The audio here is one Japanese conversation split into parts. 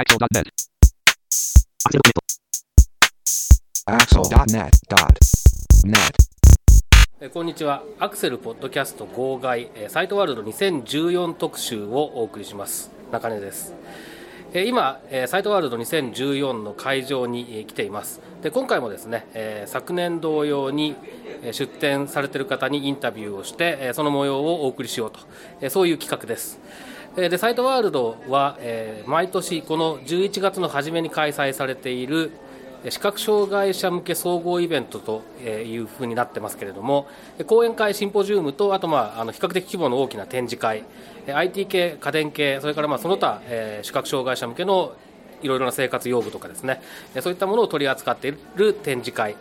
Axel.net. Axel.net.net. えーこんにちは。アクセルポッドキャスト号外えーサイトワールド2014特集をお送りします。中根です。えー今えーサイトワールド2014の会場にえー来ています。で今回もですねえー昨年同様にえー出展されている方にインタビューをしてえーその模様をお送りしようと。えーそういう企画ですえーでサイトワールドはえー毎年この11月の初めに開催されている視覚障害者向け総合イベントというふうになってますけれども、講演会、シンポジウムと、あと、まあ、あの比較的規模の大きな展示会、IT 系、家電系、それからまあその他、えー視覚障害者向けのいろいろな生活用具とかですね、そういったものを取り扱っている展示会、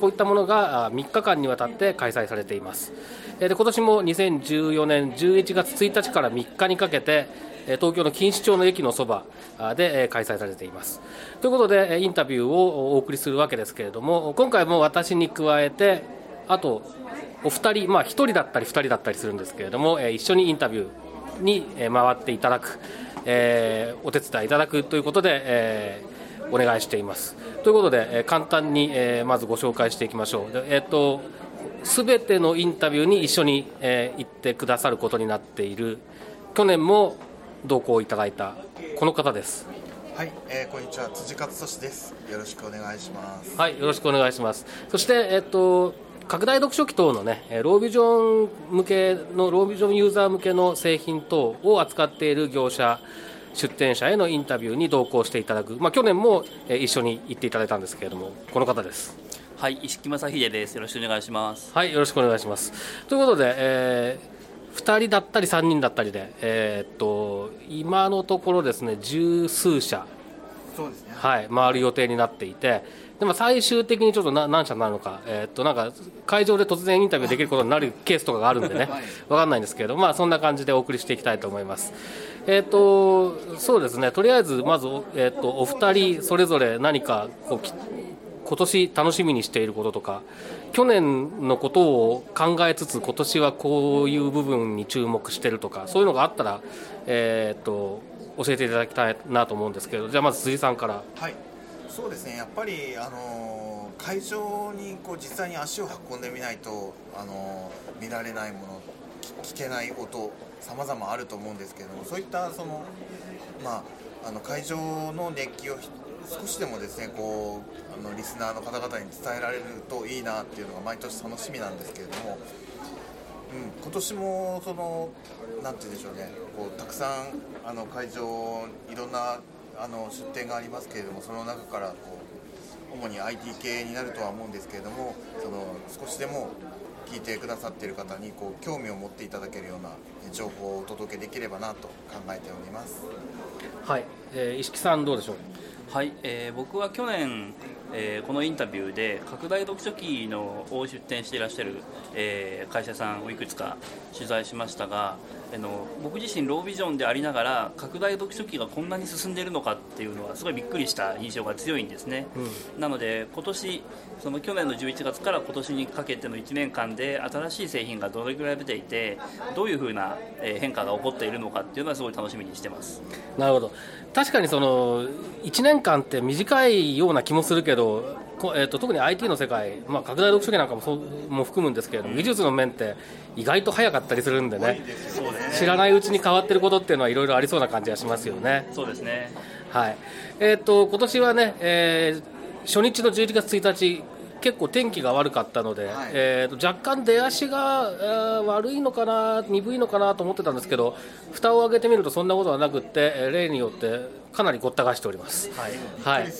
こういったものが3日間にわたって開催されています。で今年も2014年11月1日から3日にかけて、東京の錦糸町の駅のそばで開催されています。ということで、インタビューをお送りするわけですけれども、今回も私に加えて、あとお二人、まあ、1人だったり2人だったりするんですけれども、一緒にインタビューに回っていただく、えーお手伝いいただくということで、えーお願いしています。ということで、簡単に、まずご紹介していきましょう。でえっ、とすべてのインタビューに一緒に、えー行ってくださることになっている去年も同行いただいたこの方です。はい、えー、こんにちは辻勝利ですよろしくお願いしますはい、よろしくお願いします。そして、えっと、拡大読書機等のね、えーロービジョン向けの、ロービジョンユーザー向けの製品等を扱っている業者、出店者へのインタビューに同行していただく、まあ、去年も、えー一緒に行っていただいたんですけれども、この方です。はい、石木正秀です。よろしくお願いします。はい、よろしくお願いします。ということで、え2人だったり3人だったりで、えーっと、今のところですね、十数社、そうですねはい、回る予定になっていて、でも最終的にちょっとな何社になるのか、えーっとなんか会場で突然インタビューできることになるケースとかがあるんでね、わかんないんですけど、まあ、そんな感じでお送りしていきたいと思います。えーっとそうですね、とりあえずまず、おえーっとお二人それぞれ何かこうき今年楽しみにしていることとか、去年のことを考えつつ、今年はこういう部分に注目してるとか、そういうのがあったら、えーっと教えていただきたいなと思うんですけど、じゃあまず辻さんから。はいそうですねやっぱりあの会場にこう実際に足を運んでみないとあの見られないもの聞聞けない音様々あると思うんですけれどもそういったそのまああの会場の熱気を少しでもですねこうあのリスナーの方々に伝えられるといいなっていうのが毎年楽しみなんですけれどもうん、今年もそのなんて言うんでしょうねこうたくさんあの会場いろんなあの出店がありますけれどもその中からこう主に IT 系になるとは思うんですけれどもその少しでも聞いてくださっている方にこう興味を持っていただけるような情報をお届けできればなと考えております。はい、えー、石木さんどうでしょう？はい、えー僕は去年、えーこのインタビューで拡大読書機のを出展していらっしゃる、えー会社さんをいくつか取材しましたがあの僕自身ロービジョンでありながら拡大読書機がこんなに進んでいるのかっていうのはすごいびっくりした印象が強いんですね、なので今年その去年の11月から今年にかけての1年間で新しい製品がどれぐらい出ていてどういうふうなえー変化が起こっているのかっていうのはすごい楽しみにしてます。なるほど。確かにその1年間って短いような気もするけど、こえー、と特に IT の世界、まあ、拡大読書機なんかもそうも含むんですけれども、技術の面って意外と早かったりするんでね、知らないうちに変わってることっていうのはいろいろありそうな感じがしますよね。そうですね。はい。えー、と今年はね、えー初日の11月1日、結構天気が悪かったので、はい。えーと若干出足が、えー悪いのかな、鈍いのかなと思ってたんですけど、蓋を開けてみるとそんなことはなくって、えー例によってかなりごった返しております。はい。はい。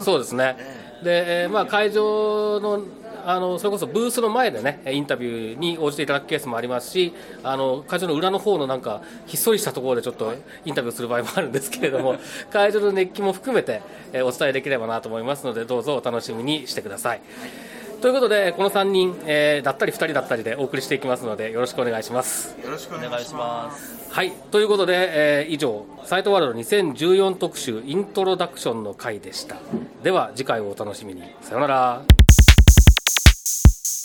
そうですね。で、えーまあ、会場のあのそれこそブースの前でねインタビューに応じていただくケースもありますしあの会場の裏の方のなんかひっそりしたところでちょっとインタビューする場合もあるんですけれども 会場の熱気も含めて、えーお伝えできればなと思いますのでどうぞお楽しみにしてください。ということでこの3人、えーだったり2人だったりでお送りしていきますのでよろしくお願いします。よろしくお願いしま。ますすはい、ということで、えー以上、サイトワールド2014特集イントロダクションの回でした。では、次回をお楽しみに。さようなら。